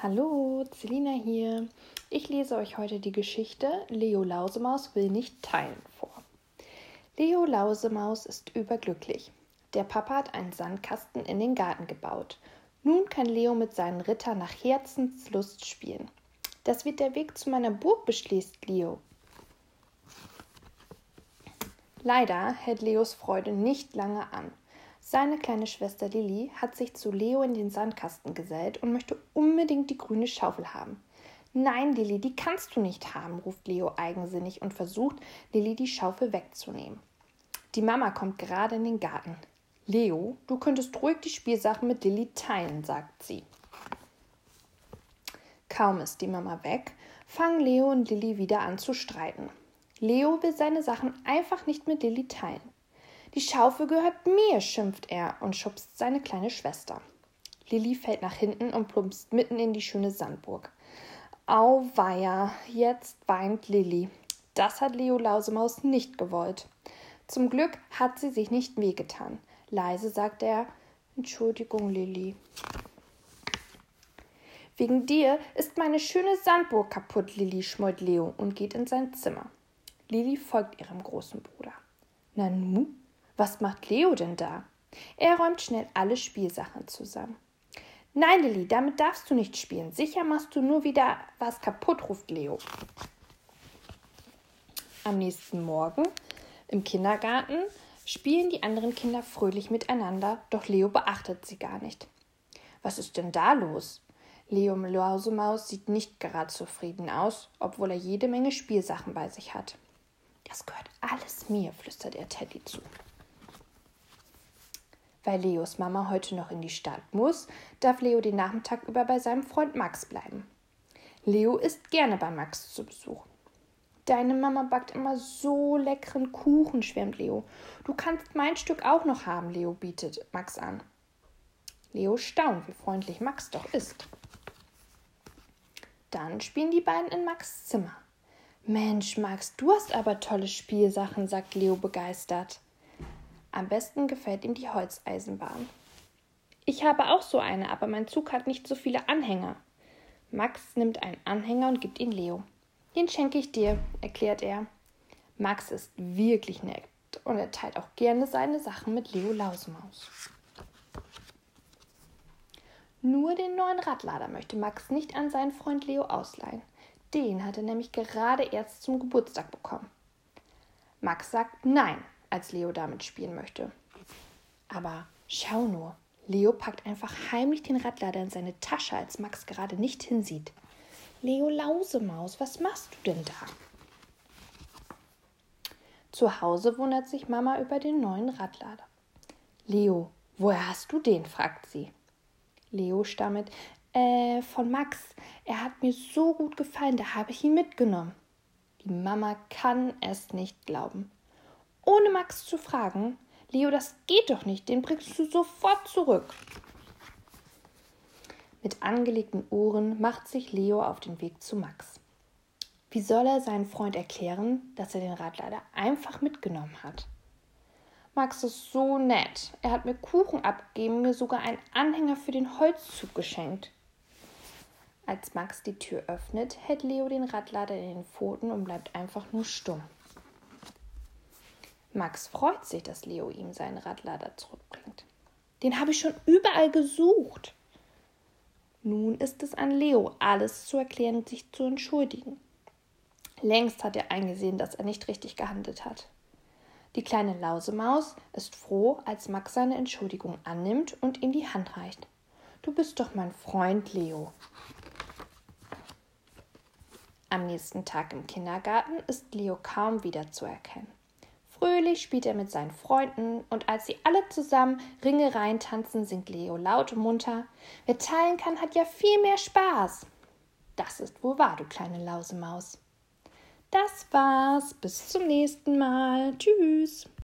Hallo, Celina hier. Ich lese euch heute die Geschichte Leo Lausemaus will nicht teilen vor. Leo Lausemaus ist überglücklich. Der Papa hat einen Sandkasten in den Garten gebaut. Nun kann Leo mit seinen Rittern nach Herzenslust spielen. Das wird der Weg zu meiner Burg, beschließt Leo. Leider hält Leos Freude nicht lange an. Seine kleine Schwester Lilly hat sich zu Leo in den Sandkasten gesellt und möchte unbedingt die grüne Schaufel haben. Nein, Lilly, die kannst du nicht haben, ruft Leo eigensinnig und versucht, Lilly die Schaufel wegzunehmen. Die Mama kommt gerade in den Garten. Leo, du könntest ruhig die Spielsachen mit Lilly teilen, sagt sie. Kaum ist die Mama weg, fangen Leo und Lilly wieder an zu streiten. Leo will seine Sachen einfach nicht mit Lilly teilen. Die Schaufel gehört mir, schimpft er und schubst seine kleine Schwester. Lilly fällt nach hinten und plumpst mitten in die schöne Sandburg. Auweia, jetzt weint Lilly. Das hat Leo Lausemaus nicht gewollt. Zum Glück hat sie sich nicht wehgetan. Leise sagt er: Entschuldigung, Lilly. Wegen dir ist meine schöne Sandburg kaputt, Lilly, schmollt Leo und geht in sein Zimmer. Lilly folgt ihrem großen Bruder. Nanu, was macht Leo denn da? Er räumt schnell alle Spielsachen zusammen. Nein, Lilly, damit darfst du nicht spielen. Sicher machst du nur wieder was kaputt, ruft Leo. Am nächsten Morgen im Kindergarten spielen die anderen Kinder fröhlich miteinander, doch Leo beachtet sie gar nicht. Was ist denn da los? Leo Lausemaus sieht nicht gerade zufrieden aus, obwohl er jede Menge Spielsachen bei sich hat. Das gehört alles mir, flüstert er Teddy zu. Weil Leos Mama heute noch in die Stadt muss, darf Leo den Nachmittag über bei seinem Freund Max bleiben. Leo ist gerne bei Max zu Besuch. Deine Mama backt immer so leckeren Kuchen, schwärmt Leo. Du kannst mein Stück auch noch haben, Leo bietet Max an. Leo staunt, wie freundlich Max doch ist. Dann spielen die beiden in Max Zimmer. Mensch, Max, du hast aber tolle Spielsachen, sagt Leo begeistert. Am besten gefällt ihm die Holzeisenbahn. Ich habe auch so eine, aber mein Zug hat nicht so viele Anhänger. Max nimmt einen Anhänger und gibt ihn Leo. Den schenke ich dir, erklärt er. Max ist wirklich nett und er teilt auch gerne seine Sachen mit Leo Lausemaus. Nur den neuen Radlader möchte Max nicht an seinen Freund Leo ausleihen. Den hat er nämlich gerade erst zum Geburtstag bekommen. Max sagt nein als Leo damit spielen möchte. Aber schau nur, Leo packt einfach heimlich den Radlader in seine Tasche, als Max gerade nicht hinsieht. Leo Lausemaus, was machst du denn da? Zu Hause wundert sich Mama über den neuen Radlader. Leo, woher hast du den? fragt sie. Leo stammelt, äh, von Max. Er hat mir so gut gefallen, da habe ich ihn mitgenommen. Die Mama kann es nicht glauben ohne Max zu fragen, Leo, das geht doch nicht, den bringst du sofort zurück. Mit angelegten Ohren macht sich Leo auf den Weg zu Max. Wie soll er seinen Freund erklären, dass er den Radlader einfach mitgenommen hat? Max ist so nett. Er hat mir Kuchen abgegeben, mir sogar einen Anhänger für den Holzzug geschenkt. Als Max die Tür öffnet, hält Leo den Radlader in den Pfoten und bleibt einfach nur stumm. Max freut sich, dass Leo ihm seinen Radlader zurückbringt. Den habe ich schon überall gesucht. Nun ist es an Leo, alles zu erklären und sich zu entschuldigen. Längst hat er eingesehen, dass er nicht richtig gehandelt hat. Die kleine Lausemaus ist froh, als Max seine Entschuldigung annimmt und ihm die Hand reicht. Du bist doch mein Freund, Leo. Am nächsten Tag im Kindergarten ist Leo kaum wiederzuerkennen. Fröhlich spielt er mit seinen Freunden und als sie alle zusammen Ringe tanzen, singt Leo laut und munter: Wer teilen kann, hat ja viel mehr Spaß. Das ist wohl wahr, du kleine Lausemaus. Das war's. Bis zum nächsten Mal. Tschüss.